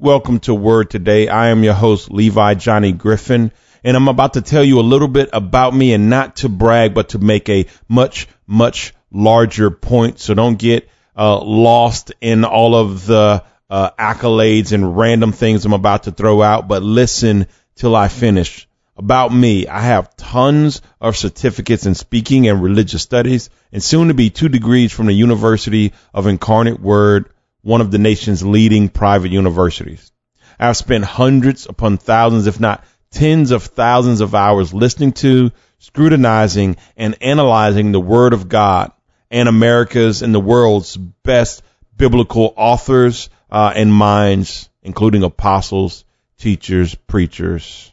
Welcome to Word Today. I am your host, Levy Johnny Griffin, and I'm about to tell you a little bit about me and not to brag, but to make a much, much larger point. So don't get uh, lost in all of the uh, accolades and random things I'm about to throw out, but listen till I finish. About me, I have tons of certificates in speaking and religious studies, and soon to be two degrees from the University of Incarnate Word, one of the nation's leading private universities. I've spent hundreds upon thousands, if not tens of thousands of hours listening to, scrutinizing, and analyzing the Word of God and America's and the world's best biblical authors uh, and minds, including apostles, teachers, preachers,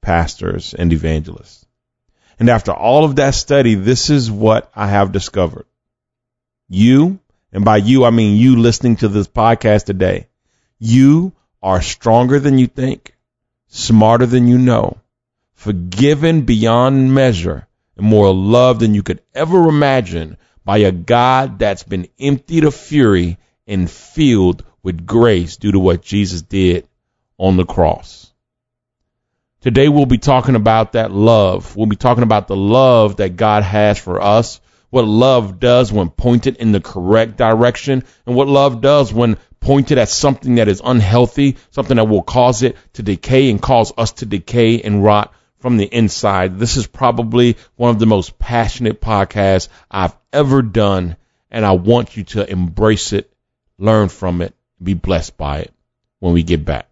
pastors, and evangelists. And after all of that study, this is what I have discovered. You, and by you, I mean you listening to this podcast today, you are stronger than you think, smarter than you know, forgiven beyond measure, and more loved than you could ever imagine by a God that's been emptied of fury and filled with grace due to what Jesus did on the cross. Today we'll be talking about that love. We'll be talking about the love that God has for us, what love does when pointed in the correct direction, and what love does when pointed at something that is unhealthy, something that will cause it to decay and cause us to decay and rot from the inside. This is probably one of the most passionate podcasts I've ever done, and I want you to embrace it, learn from it, be blessed by it when we get back.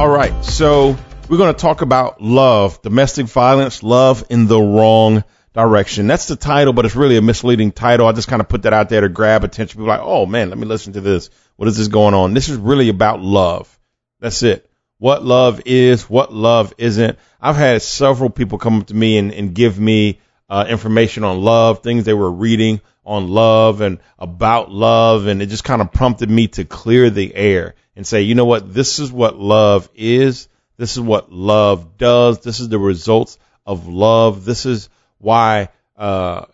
All right, so we're going to talk about love, domestic violence, love in the wrong direction. That's the title, but it's really a misleading title. I just kind of put that out there to grab attention. People like, oh man, let me listen to this. What is this going on? This is really about love. That's it. What love is, what love isn't. I've had several people come up to me and, and give me uh, information on love, things they were reading on love and about love, and it just kind of prompted me to clear the air and say, you know what, this is what love is. This is what love does. This is the results of love. This is why uh,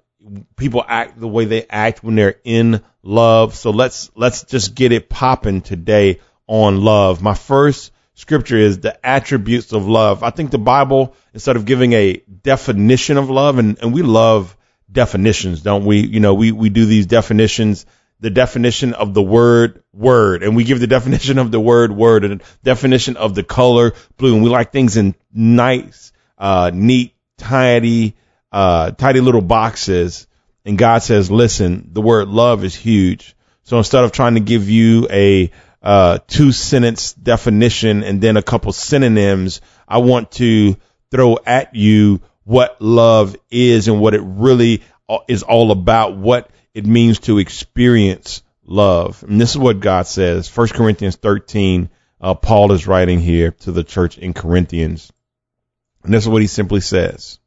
people act the way they act when they're in love. So let's let's just get it popping today on love. My first scripture is the attributes of love. I think the Bible, instead of giving a definition of love, and, and we love definitions, don't we? You know, we, we do these definitions the definition of the word word and we give the definition of the word word and definition of the color blue and we like things in nice uh, neat tidy uh, tidy little boxes and god says listen the word love is huge so instead of trying to give you a uh, two sentence definition and then a couple synonyms i want to throw at you what love is and what it really is all about what it means to experience love. And this is what God says. 1 Corinthians 13, uh, Paul is writing here to the church in Corinthians. And this is what he simply says.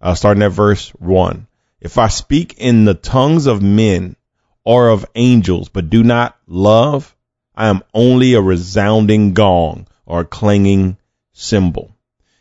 Uh, starting at verse 1. If I speak in the tongues of men or of angels, but do not love, I am only a resounding gong or a clanging cymbal.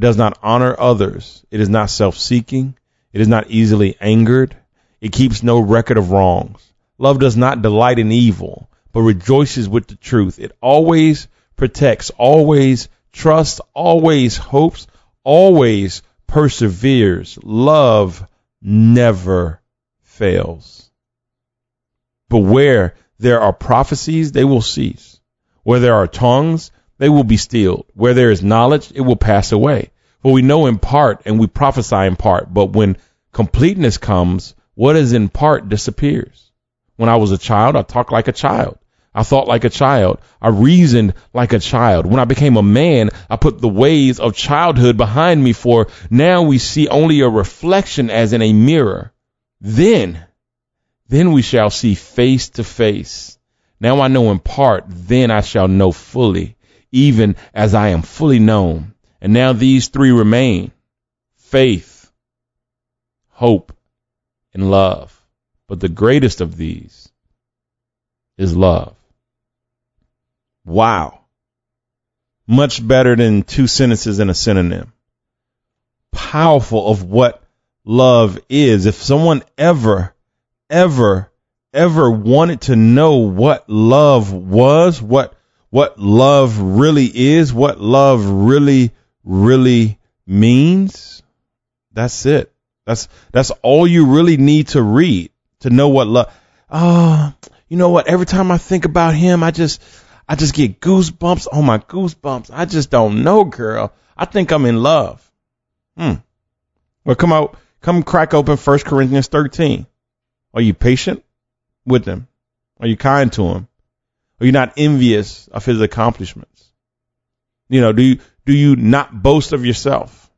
It does not honor others. It is not self seeking. It is not easily angered. It keeps no record of wrongs. Love does not delight in evil, but rejoices with the truth. It always protects, always trusts, always hopes, always perseveres. Love never fails. But where there are prophecies, they will cease. Where there are tongues, they will be stilled. Where there is knowledge, it will pass away. For we know in part and we prophesy in part, but when completeness comes, what is in part disappears. When I was a child, I talked like a child. I thought like a child. I reasoned like a child. When I became a man, I put the ways of childhood behind me for now we see only a reflection as in a mirror. Then, then we shall see face to face. Now I know in part, then I shall know fully, even as I am fully known. And now these three remain faith, hope, and love. But the greatest of these is love. Wow. Much better than two sentences and a synonym. Powerful of what love is. If someone ever, ever, ever wanted to know what love was, what, what love really is, what love really, really means, that's it. That's, that's all you really need to read to know what love. Oh, you know what? Every time I think about him, I just, I just get goosebumps on my goosebumps. I just don't know, girl. I think I'm in love. Hmm. Well, come out, come crack open 1 Corinthians 13. Are you patient with him? Are you kind to him? Are you not envious of his accomplishments? You know, do you, do you not boast of yourself?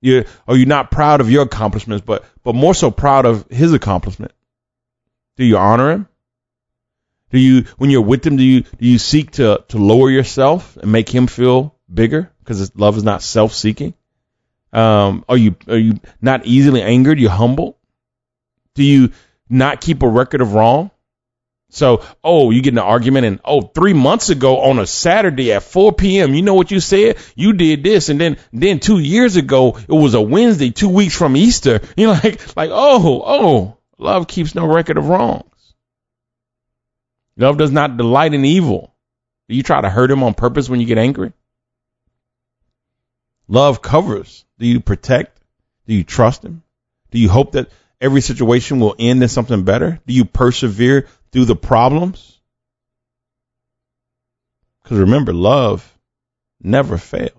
You, are you not proud of your accomplishments, but, but more so proud of his accomplishment? Do you honor him? Do you, when you're with him, do you do you seek to to lower yourself and make him feel bigger? Because love is not self-seeking. Um, are you are you not easily angered? You humble. Do you not keep a record of wrong? So, oh, you get in an argument and oh, three months ago on a Saturday at 4 p.m., you know what you said? You did this, and then then two years ago it was a Wednesday, two weeks from Easter. You know, like like oh oh, love keeps no record of wrongs. Love does not delight in evil. Do you try to hurt him on purpose when you get angry? Love covers. Do you protect? Do you trust him? Do you hope that every situation will end in something better? Do you persevere through the problems? Because remember, love never fails.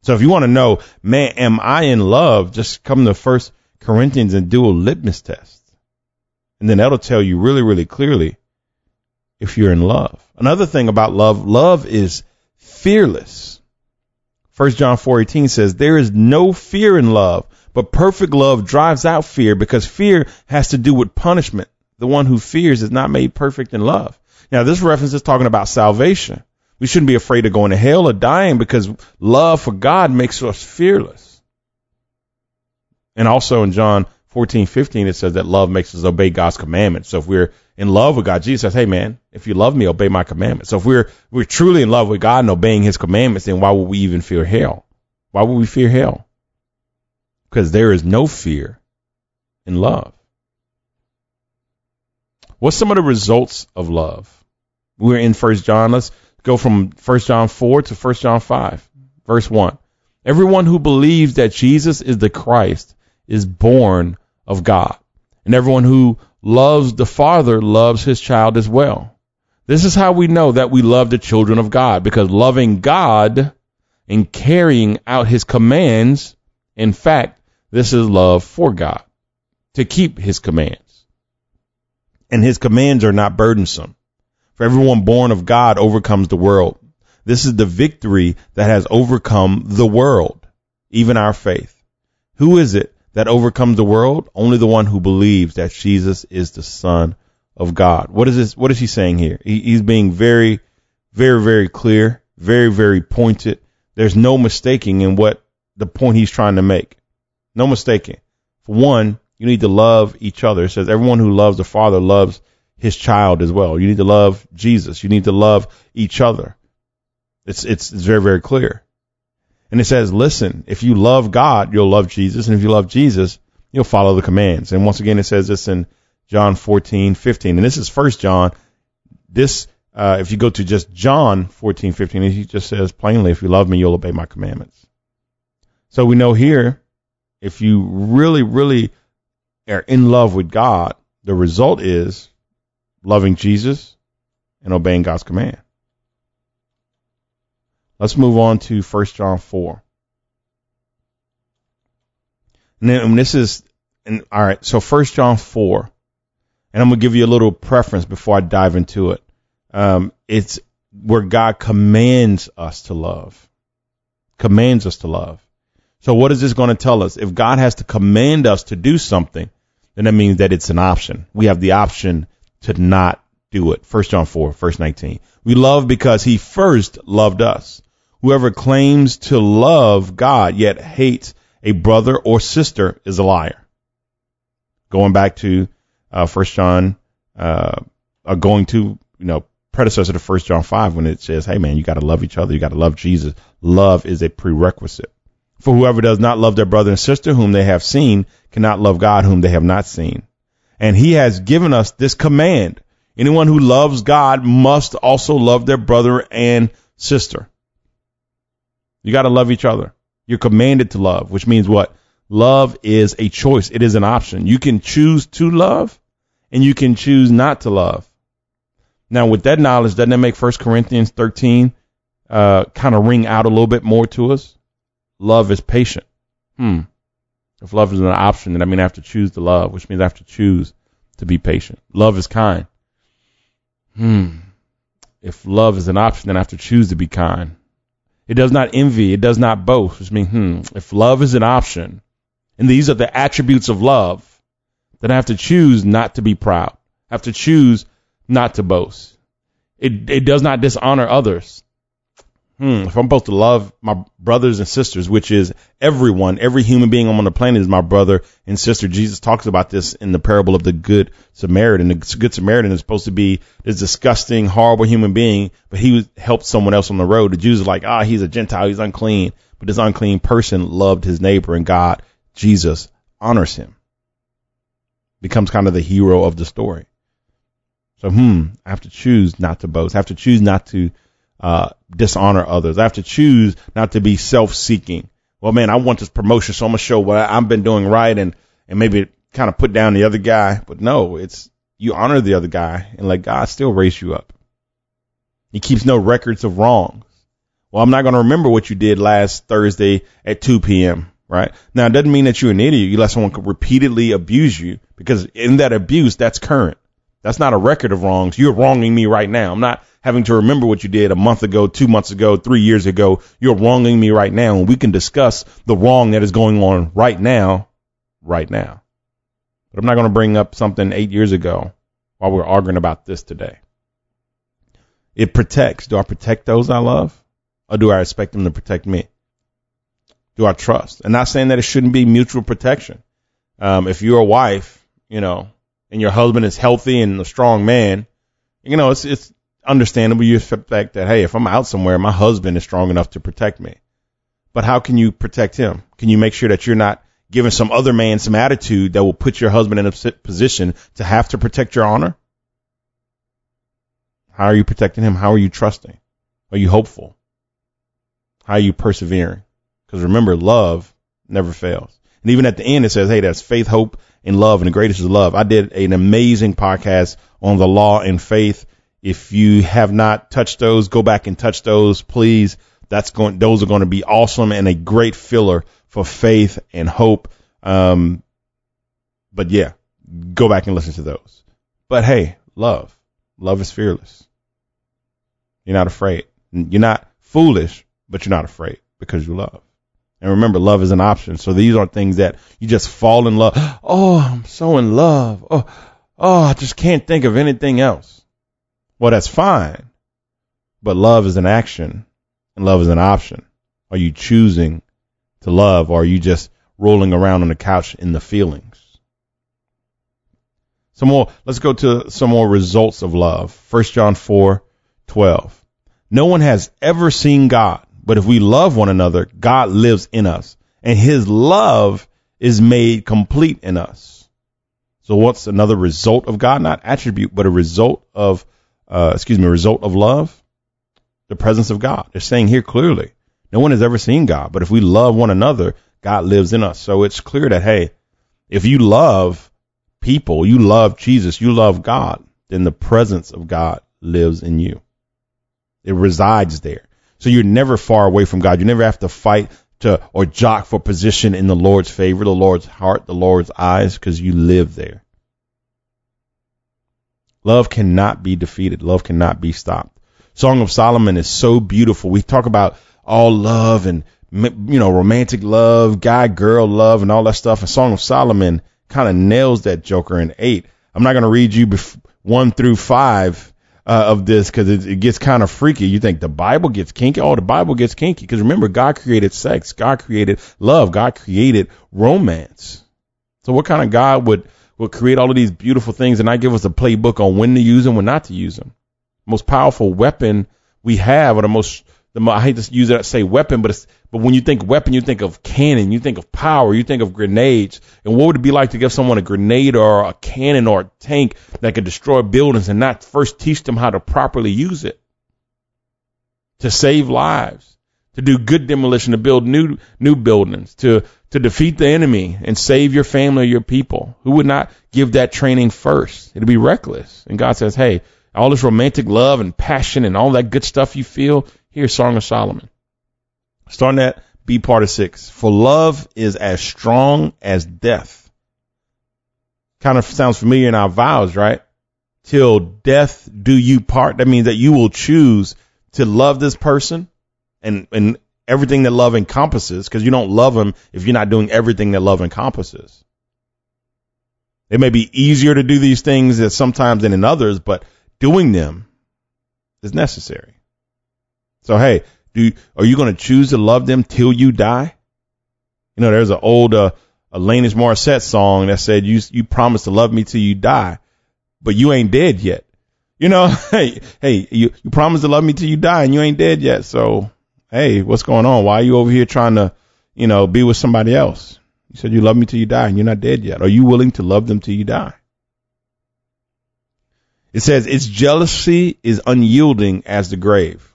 So if you want to know, man, am I in love? Just come to First Corinthians and do a litmus test. And then that'll tell you really, really clearly if you're in love. Another thing about love, love is fearless. First John 4:18 says there is no fear in love, but perfect love drives out fear because fear has to do with punishment. The one who fears is not made perfect in love. Now this reference is talking about salvation. We shouldn't be afraid of going to hell or dying because love for God makes us fearless. And also in John 14, 15, it says that love makes us obey God's commandments. So if we're in love with God, Jesus says, Hey man, if you love me, obey my commandments. So if we're, we're truly in love with God and obeying his commandments, then why would we even fear hell? Why would we fear hell? Because there is no fear in love. What's some of the results of love? We're in First John. Let's go from First John 4 to First John 5, verse 1. Everyone who believes that Jesus is the Christ is born of God. And everyone who loves the Father loves his child as well. This is how we know that we love the children of God because loving God and carrying out his commands, in fact, this is love for God to keep his commands. And his commands are not burdensome. For everyone born of God overcomes the world. This is the victory that has overcome the world, even our faith. Who is it that overcomes the world? Only the one who believes that Jesus is the Son of God. What is this? What is he saying here? He, he's being very, very, very clear, very, very pointed. There's no mistaking in what the point he's trying to make. No mistaking. For one, you need to love each other. It says everyone who loves the Father loves his child as well. You need to love Jesus. You need to love each other. It's it's, it's very very clear. And it says, listen, if you love God, you'll love Jesus. And if you love Jesus, you'll follow the commands. And once again, it says this in John 14, 15. And this is first John. This, uh, if you go to just John 14, 15, he just says plainly, if you love me, you'll obey my commandments. So we know here, if you really, really are in love with God, the result is loving Jesus and obeying God's command. Let's move on to 1 John 4. And then and this is, and all right, so 1 John 4. And I'm going to give you a little preference before I dive into it. Um, it's where God commands us to love. Commands us to love. So what is this going to tell us? If God has to command us to do something, then that means that it's an option. We have the option to not do it. 1 John 4, verse 19. We love because he first loved us. Whoever claims to love God yet hates a brother or sister is a liar. Going back to uh, 1 John, uh, uh, going to, you know, predecessor to 1 John 5 when it says, hey man, you got to love each other. You got to love Jesus. Love is a prerequisite. For whoever does not love their brother and sister whom they have seen cannot love God whom they have not seen. And he has given us this command. Anyone who loves God must also love their brother and sister. You got to love each other. You're commanded to love, which means what? Love is a choice. It is an option. You can choose to love and you can choose not to love. Now, with that knowledge, doesn't that make 1 Corinthians 13 uh, kind of ring out a little bit more to us? Love is patient. Hmm. If love is an option, then I mean I have to choose to love, which means I have to choose to be patient. Love is kind. Hmm. If love is an option, then I have to choose to be kind. It does not envy. It does not boast, which means, hmm, if love is an option, and these are the attributes of love, then I have to choose not to be proud. I have to choose not to boast. It, it does not dishonor others. Hmm, if I'm supposed to love my brothers and sisters, which is everyone, every human being on the planet is my brother and sister. Jesus talks about this in the parable of the Good Samaritan. The Good Samaritan is supposed to be this disgusting, horrible human being, but he helped someone else on the road. The Jews are like, ah, he's a Gentile, he's unclean. But this unclean person loved his neighbor and God, Jesus, honors him. Becomes kind of the hero of the story. So, hmm, I have to choose not to boast. I have to choose not to uh, dishonor others. I have to choose not to be self-seeking. Well, man, I want this promotion, so I'm gonna show what I've been doing right, and and maybe kind of put down the other guy. But no, it's you honor the other guy and let God still raise you up. He keeps no records of wrongs. Well, I'm not to remember what you did last Thursday at 2 p.m. Right now, it doesn't mean that you're an idiot. You let someone repeatedly abuse you because in that abuse, that's current. That's not a record of wrongs. You're wronging me right now. I'm not having to remember what you did a month ago, two months ago, three years ago. You're wronging me right now. And we can discuss the wrong that is going on right now, right now. But I'm not going to bring up something eight years ago while we're arguing about this today. It protects. Do I protect those I love? Or do I expect them to protect me? Do I trust? And I'm not saying that it shouldn't be mutual protection. Um, if you're a wife, you know, and your husband is healthy and a strong man, you know, it's it's understandable. You expect that, hey, if I'm out somewhere, my husband is strong enough to protect me. But how can you protect him? Can you make sure that you're not giving some other man some attitude that will put your husband in a position to have to protect your honor? How are you protecting him? How are you trusting? Are you hopeful? How are you persevering? Because remember, love never fails. And even at the end, it says, hey, that's faith, hope, and love, and the greatest is love. I did an amazing podcast on the law and faith. If you have not touched those, go back and touch those, please. That's going, those are going to be awesome and a great filler for faith and hope. Um, but yeah, go back and listen to those. But hey, love, love is fearless. You're not afraid. You're not foolish, but you're not afraid because you love. And remember, love is an option. So these aren't things that you just fall in love. Oh, I'm so in love. Oh, oh, I just can't think of anything else. Well, that's fine. But love is an action and love is an option. Are you choosing to love or are you just rolling around on the couch in the feelings? Some more, let's go to some more results of love. First John 4, 12. No one has ever seen God but if we love one another, God lives in us and his love is made complete in us. So what's another result of God? Not attribute, but a result of, uh, excuse me, a result of love? The presence of God. They're saying here clearly, no one has ever seen God, but if we love one another, God lives in us. So it's clear that, hey, if you love people, you love Jesus, you love God, then the presence of God lives in you. It resides there. So you're never far away from God. You never have to fight to or jock for position in the Lord's favor, the Lord's heart, the Lord's eyes, because you live there. Love cannot be defeated. Love cannot be stopped. Song of Solomon is so beautiful. We talk about all love and you know romantic love, guy girl love, and all that stuff. And Song of Solomon kind of nails that joker in eight. I'm not going to read you one through five uh, of this because it, it, gets kind of freaky. You think the Bible gets kinky? Oh, the Bible gets kinky because remember, God created sex, God created love, God created romance. So what kind of God would would create all of these beautiful things and not give us a playbook on when to use them, when not to use them? Most powerful weapon we have, or the most the I hate to use that say weapon, but it's but when you think weapon, you think of cannon, you think of power, you think of grenades. And what would it be like to give someone a grenade or a cannon or a tank that could destroy buildings and not first teach them how to properly use it? To save lives, to do good demolition, to build new new buildings, to to defeat the enemy and save your family or your people. Who would not give that training first? It'd be reckless. And God says, Hey, all this romantic love and passion and all that good stuff you feel, here's Song of Solomon. Starting at B part of six. For love is as strong as death. Kind of sounds familiar in our vows, right? Till death do you part. That means that you will choose to love this person and, and everything that love encompasses, because you don't love them if you're not doing everything that love encompasses. It may be easier to do these things sometimes than in others, but doing them is necessary. So hey, do are you going to choose to love them till you die? You know, there's an old uh, Alanis Morissette song that said you you promise to love me till you die, but you ain't dead yet. You know, hey, hey, you you promise to love me till you die, and you ain't dead yet. So, hey, what's going on? Why are you over here trying to, you know, be with somebody else? You said you love me till you die, and you're not dead yet. Are you willing to love them till you die? It says its jealousy is unyielding as the grave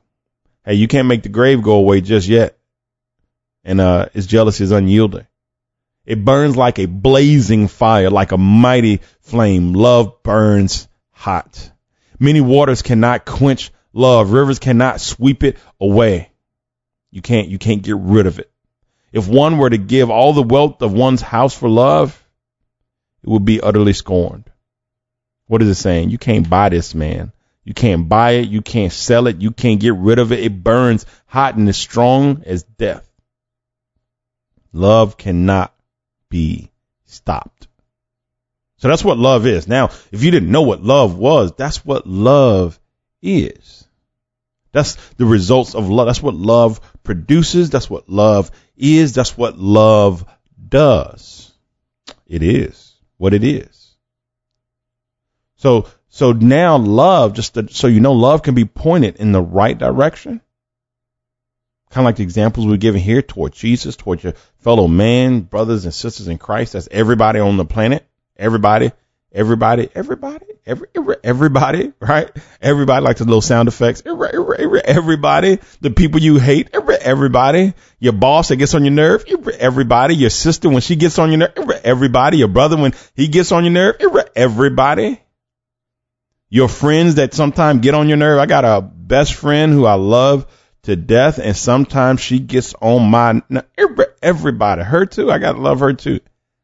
hey, you can't make the grave go away just yet. And uh, its jealousy is unyielding. It burns like a blazing fire, like a mighty flame. Love burns hot. Many waters cannot quench love. Rivers cannot sweep it away. You can't, you can't get rid of it. If one were to give all the wealth of one's house for love, it would be utterly scorned. What is it saying? You can't buy this man. You can't buy it. You can't sell it. You can't get rid of it. It burns hot and as strong as death. Love cannot be stopped. So that's what love is. Now, if you didn't know what love was, that's what love is. That's the results of love. That's what love produces. That's what love is. That's what love does. It is what it is. So so now love, just to, so you know, love can be pointed in the right direction. Kind of like the examples we're giving here toward Jesus, toward your fellow man, brothers and sisters in Christ. That's everybody on the planet. Everybody, everybody, everybody, every, every, everybody, right? Everybody like the little sound effects. Everybody, the people you hate, everybody, your boss that gets on your nerve, everybody, your sister when she gets on your nerve, everybody, your brother when he gets on your nerve, everybody your friends that sometimes get on your nerve. I got a best friend who I love to death, and sometimes she gets on my everybody. Her too. I gotta love her too.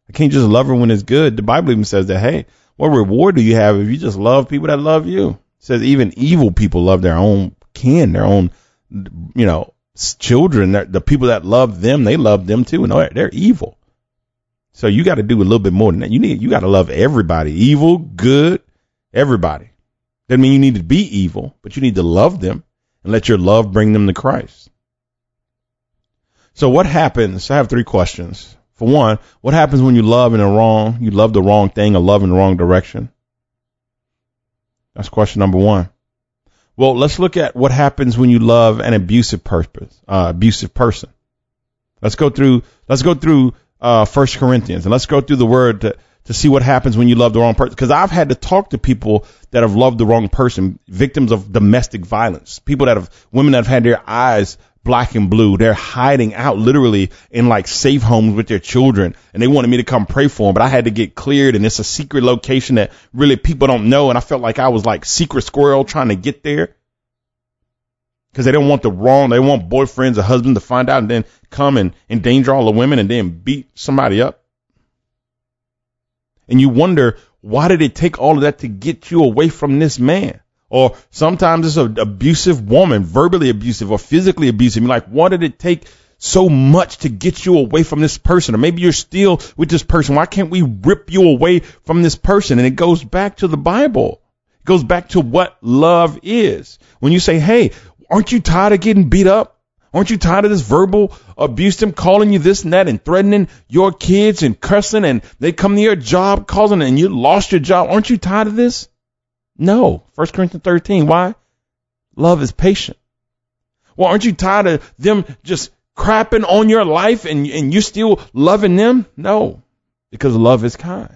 I can't just love her when it's good. The Bible even says that. Hey, what reward do you have if you just love people that love you? It says even evil people love their own kin, their own, you know, children. The people that love them, they love them too, and they're, they're evil. So you got to do a little bit more than that. You need, you got to love everybody, evil, good, everybody. Doesn't mean you need to be evil, but you need to love them and let your love bring them to Christ. So what happens? I have three questions. For one, what happens when you love in the wrong, you love the wrong thing or love in the wrong direction? That's question number one. Well, let's look at what happens when you love an abusive purpose, uh, abusive person. Let's go through, let's go through, uh, First Corinthians and let's go through the word to, to see what happens when you love the wrong person. Because I've had to talk to people that have loved the wrong person, victims of domestic violence, people that have, women that have had their eyes black and blue. They're hiding out literally in like safe homes with their children. And they wanted me to come pray for them, but I had to get cleared. And it's a secret location that really people don't know. And I felt like I was like secret squirrel trying to get there because they don't want the wrong, they want boyfriends or husbands to find out and then come and endanger all the women and then beat somebody up and you wonder why did it take all of that to get you away from this man? Or sometimes it's an abusive woman, verbally abusive or physically abusive. You're like, what did it take so much to get you away from this person? Or maybe you're still with this person. Why can't we rip you away from this person? And it goes back to the Bible. It goes back to what love is. When you say, Hey, aren't you tired of getting beat up? Aren't you tired of this verbal abuse, them calling you this and that and threatening your kids and cussing and they come to your job causing and you lost your job? Aren't you tired of this? No. 1 Corinthians 13. Why? Love is patient. Well, aren't you tired of them just crapping on your life and, and you still loving them? No. Because love is kind.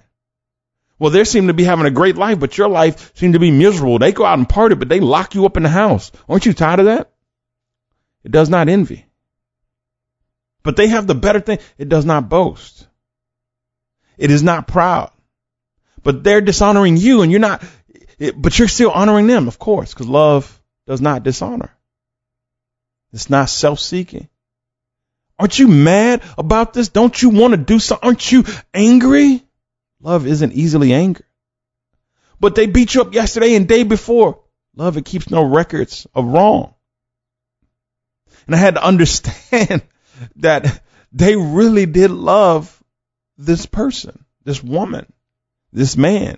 Well, they seem to be having a great life, but your life seems to be miserable. They go out and party, but they lock you up in the house. Aren't you tired of that? It does not envy. But they have the better thing. It does not boast. It is not proud. But they're dishonoring you and you're not, but you're still honoring them, of course, because love does not dishonor. It's not self-seeking. Aren't you mad about this? Don't you want to do something? Aren't you angry? Love isn't easily angered. But they beat you up yesterday and day before. Love, it keeps no records of wrong. And I had to understand that they really did love this person, this woman, this man.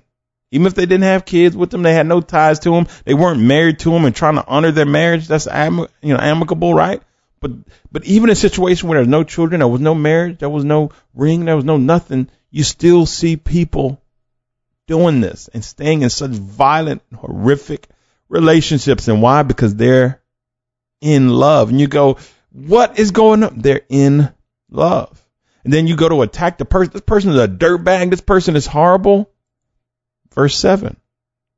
Even if they didn't have kids with them, they had no ties to him. They weren't married to him and trying to honor their marriage. That's am- you know amicable, right? But but even in a situation where there's no children, there was no marriage, there was no ring, there was no nothing, you still see people doing this and staying in such violent, horrific relationships. And why? Because they're in love. And you go, what is going on? They're in love. And then you go to attack the person. This person is a dirtbag. This person is horrible. Verse seven.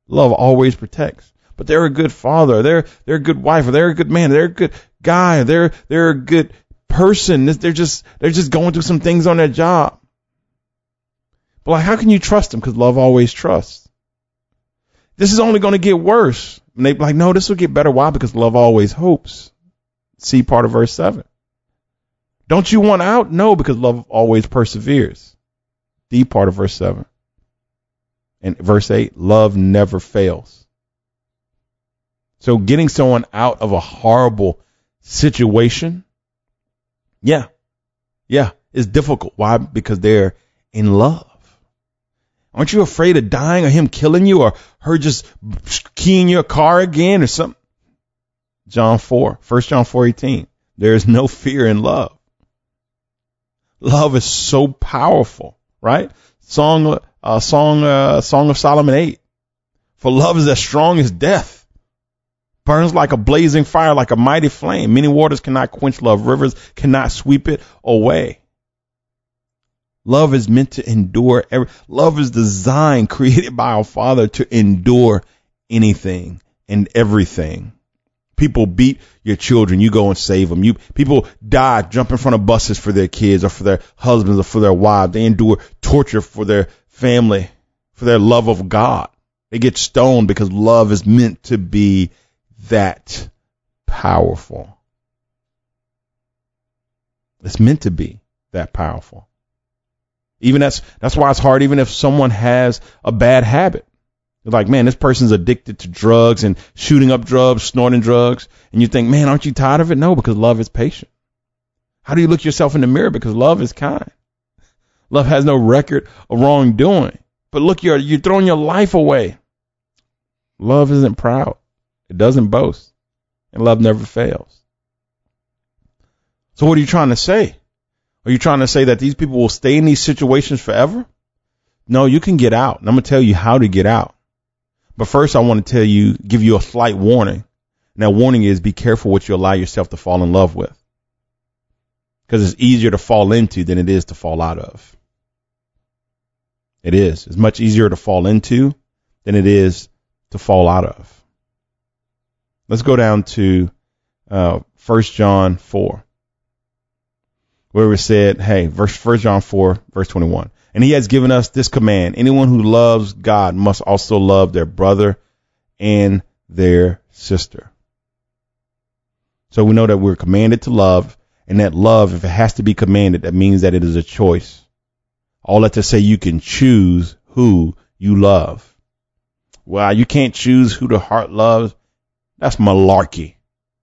Love always protects. But they're a good father. They're they're a good wife. Or they're a good man. They're a good guy. They're they're a good person. They're just they're just going through some things on their job. But like, how can you trust them? Because love always trusts. This is only going to get worse. And they be like, no, this will get better. Why? Because love always hopes. See part of verse seven. Don't you want out? No, because love always perseveres. D part of verse seven. And verse eight, love never fails. So getting someone out of a horrible situation, yeah, yeah, is difficult. Why? Because they're in love. Aren't you afraid of dying or him killing you or her just keying your car again or something? John 4, 1 John 4, 18. There is no fear in love. Love is so powerful, right? Song, uh, song, uh, Song of Solomon 8. For love is as strong as death. Burns like a blazing fire, like a mighty flame. Many waters cannot quench love. Rivers cannot sweep it away. Love is meant to endure. Every, love is designed, created by our Father to endure anything and everything. People beat your children, you go and save them. You people die, jump in front of buses for their kids or for their husbands or for their wives. They endure torture for their family, for their love of God. They get stoned because love is meant to be that powerful. It's meant to be that powerful. Even that's that's why it's hard. Even if someone has a bad habit, like man, this person's addicted to drugs and shooting up drugs, snorting drugs, and you think, man, aren't you tired of it? No, because love is patient. How do you look yourself in the mirror? Because love is kind. Love has no record of wrongdoing. But look, you're you're throwing your life away. Love isn't proud. It doesn't boast. And love never fails. So what are you trying to say? Are you trying to say that these people will stay in these situations forever? No, you can get out. And I'm going to tell you how to get out. But first, I want to tell you, give you a slight warning. And that warning is be careful what you allow yourself to fall in love with. Because it's easier to fall into than it is to fall out of. It is. It's much easier to fall into than it is to fall out of. Let's go down to uh, 1 John 4 where it said, hey, verse First John 4, verse 21. And he has given us this command. Anyone who loves God must also love their brother and their sister. So we know that we're commanded to love and that love, if it has to be commanded, that means that it is a choice. All that to say you can choose who you love. Well, you can't choose who the heart loves. That's malarkey.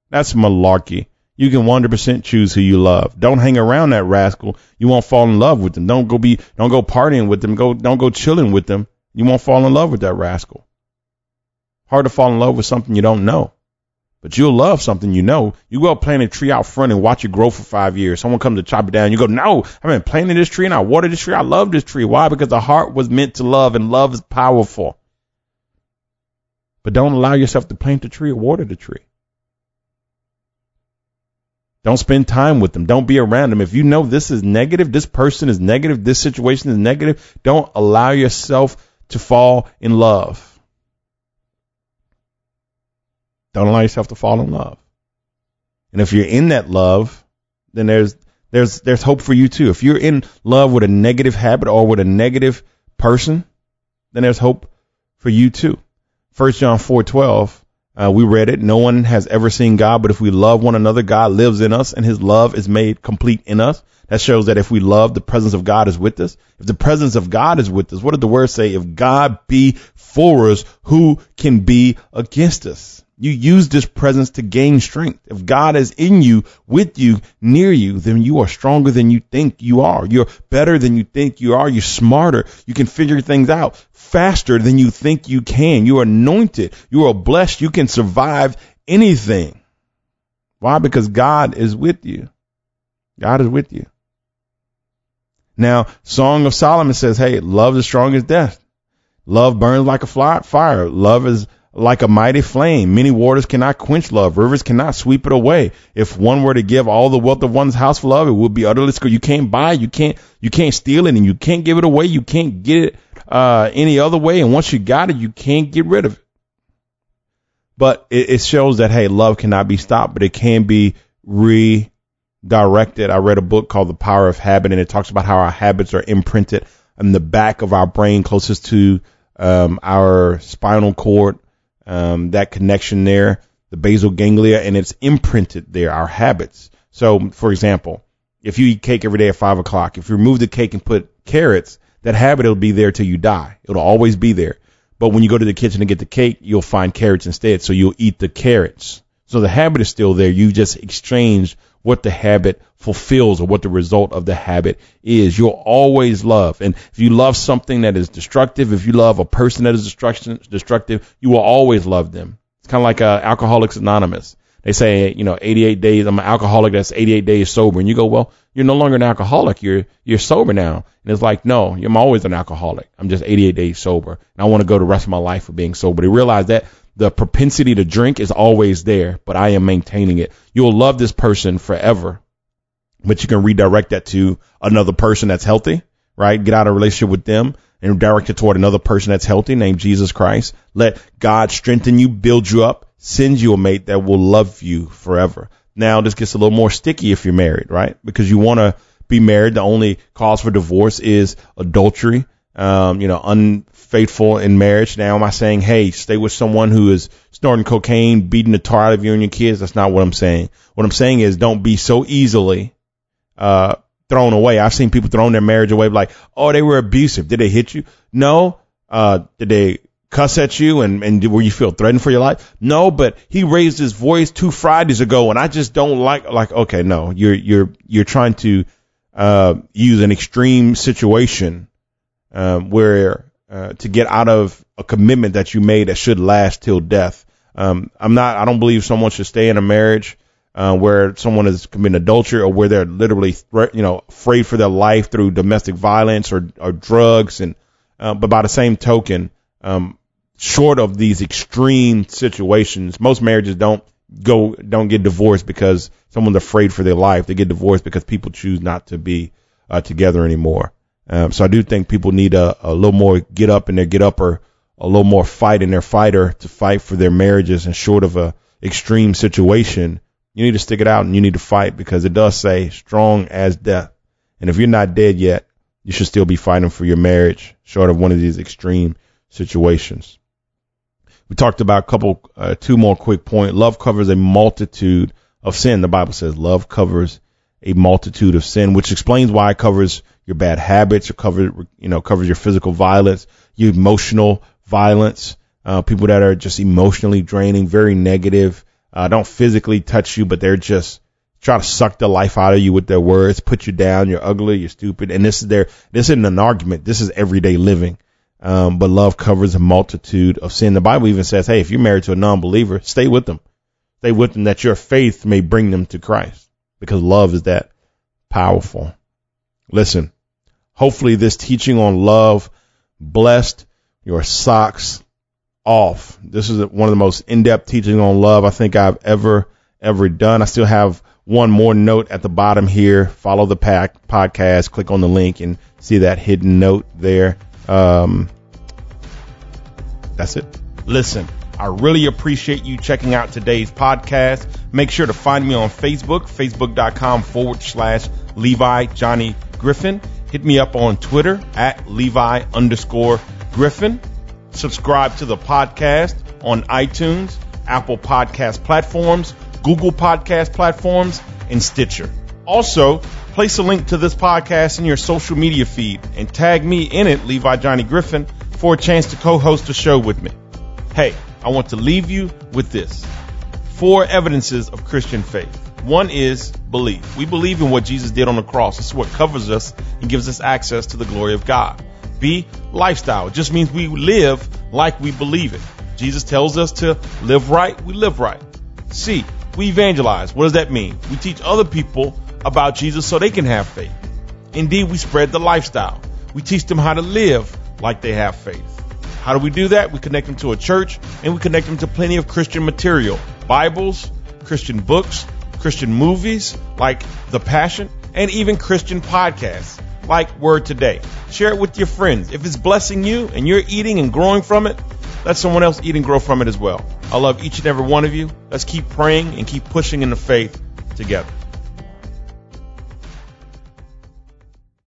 That's malarkey. You can 100% choose who you love. Don't hang around that rascal. You won't fall in love with them. Don't go be, don't go partying with them. Go, don't go chilling with them. You won't fall in love with that rascal. Hard to fall in love with something you don't know. But you'll love something you know. You go plant a tree out front and watch it grow for five years. Someone comes to chop it down. You go, no, I've been planting this tree and I watered this tree. I love this tree. Why? Because the heart was meant to love and love is powerful. But don't allow yourself to plant the tree or water the tree. Don't spend time with them. Don't be around them. If you know this is negative, this person is negative, this situation is negative, don't allow yourself to fall in love. Don't allow yourself to fall in love. And if you're in that love, then there's there's there's hope for you too. If you're in love with a negative habit or with a negative person, then there's hope for you too. First John four twelve uh, we read it. No one has ever seen God, but if we love one another, God lives in us and his love is made complete in us. That shows that if we love, the presence of God is with us. If the presence of God is with us, what did the word say? If God be for us, who can be against us? You use this presence to gain strength. If God is in you, with you, near you, then you are stronger than you think you are. You're better than you think you are. You're smarter. You can figure things out faster than you think you can. You're anointed. You are blessed. You can survive anything. Why? Because God is with you. God is with you. Now, Song of Solomon says, hey, love is strong as death. Love burns like a fire. Love is like a mighty flame. Many waters cannot quench love. Rivers cannot sweep it away. If one were to give all the wealth of one's house for love, it would be utterly scarce. You can't buy, you can't, you can't steal it and you can't give it away. You can't get it, uh, any other way. And once you got it, you can't get rid of it. But it, it shows that, hey, love cannot be stopped, but it can be redirected. I read a book called The Power of Habit and it talks about how our habits are imprinted in the back of our brain closest to um, our spinal cord um, that connection there, the basal ganglia, and it's imprinted there, our habits. So, for example, if you eat cake every day at five o'clock, if you remove the cake and put carrots, that habit will be there till you die. It'll always be there. But when you go to the kitchen to get the cake, you'll find carrots instead. So you'll eat the carrots. So the habit is still there. You just exchange what the habit fulfills or what the result of the habit is. You'll always love. And if you love something that is destructive, if you love a person that is destructive, you will always love them. It's kind of like uh, Alcoholics Anonymous. They say, you know, 88 days, I'm an alcoholic that's 88 days sober. And you go, well, you're no longer an alcoholic. You're, you're sober now. And it's like, no, I'm always an alcoholic. I'm just 88 days sober. And I want to go the rest of my life being sober. They realize that the propensity to drink is always there, but I am maintaining it. You'll love this person forever, but you can redirect that to another person that's healthy, right? Get out of relationship with them and direct it toward another person that's healthy named Jesus Christ. Let God strengthen you, build you up, send you a mate that will love you forever. Now this gets a little more sticky if you're married, right? Because you want to be married. The only cause for divorce is adultery um, you know, unfaithful in marriage. Now, am I saying, hey, stay with someone who is snorting cocaine, beating the tar out of you and your kids? That's not what I'm saying. What I'm saying is don't be so easily, uh, thrown away. I've seen people throwing their marriage away like, oh, they were abusive. Did they hit you? No. Uh, did they cuss at you and, and where you feel threatened for your life? No, but he raised his voice two Fridays ago and I just don't like, like, okay, no, you're, you're, you're trying to, uh, use an extreme situation um, where uh, to get out of a commitment that you made that should last till death. Um, I'm not. I don't believe someone should stay in a marriage uh, where someone is committing adultery or where they're literally, you know, afraid for their life through domestic violence or, or drugs. And uh, but by the same token, um, short of these extreme situations, most marriages don't go don't get divorced because someone's afraid for their life. They get divorced because people choose not to be uh, together anymore. Um, so I do think people need a, a little more get up in their get upper, a little more fight in their fighter to fight for their marriages. And short of a extreme situation, you need to stick it out and you need to fight because it does say strong as death. And if you're not dead yet, you should still be fighting for your marriage, short of one of these extreme situations. We talked about a couple, uh, two more quick point. Love covers a multitude of sin. The Bible says love covers a multitude of sin, which explains why it covers your bad habits, it covers, you know, covers your physical violence, your emotional violence, uh, people that are just emotionally draining, very negative, uh, don't physically touch you, but they're just try to suck the life out of you with their words, put you down, you're ugly, you're stupid. And this is their, this isn't an argument. This is everyday living. Um, but love covers a multitude of sin. The Bible even says, hey, if you're married to a non-believer, stay with them. Stay with them that your faith may bring them to Christ because love is that powerful. Listen, hopefully this teaching on love blessed your socks off. This is one of the most in-depth teaching on love I think I've ever, ever done. I still have one more note at the bottom here. Follow the pack podcast, click on the link and see that hidden note there. Um, that's it. Listen, I really appreciate you checking out today's podcast. Make sure to find me on Facebook, facebook.com forward slash Levy Johnny Griffin. Hit me up on Twitter at Levy underscore Griffin. Subscribe to the podcast on iTunes, Apple Podcast platforms, Google Podcast platforms, and Stitcher. Also, place a link to this podcast in your social media feed and tag me in it, Levy Johnny Griffin, for a chance to co-host a show with me. Hey, I want to leave you with this. Four evidences of Christian faith. One is belief. We believe in what Jesus did on the cross. Is what covers us and gives us access to the glory of God. B, lifestyle. It just means we live like we believe it. Jesus tells us to live right, we live right. C, we evangelize. What does that mean? We teach other people about Jesus so they can have faith. Indeed, we spread the lifestyle. We teach them how to live like they have faith. How do we do that? We connect them to a church and we connect them to plenty of Christian material. Bibles, Christian books, Christian movies like The Passion, and even Christian podcasts like Word Today. Share it with your friends. If it's blessing you and you're eating and growing from it, let someone else eat and grow from it as well. I love each and every one of you. Let's keep praying and keep pushing in the faith together.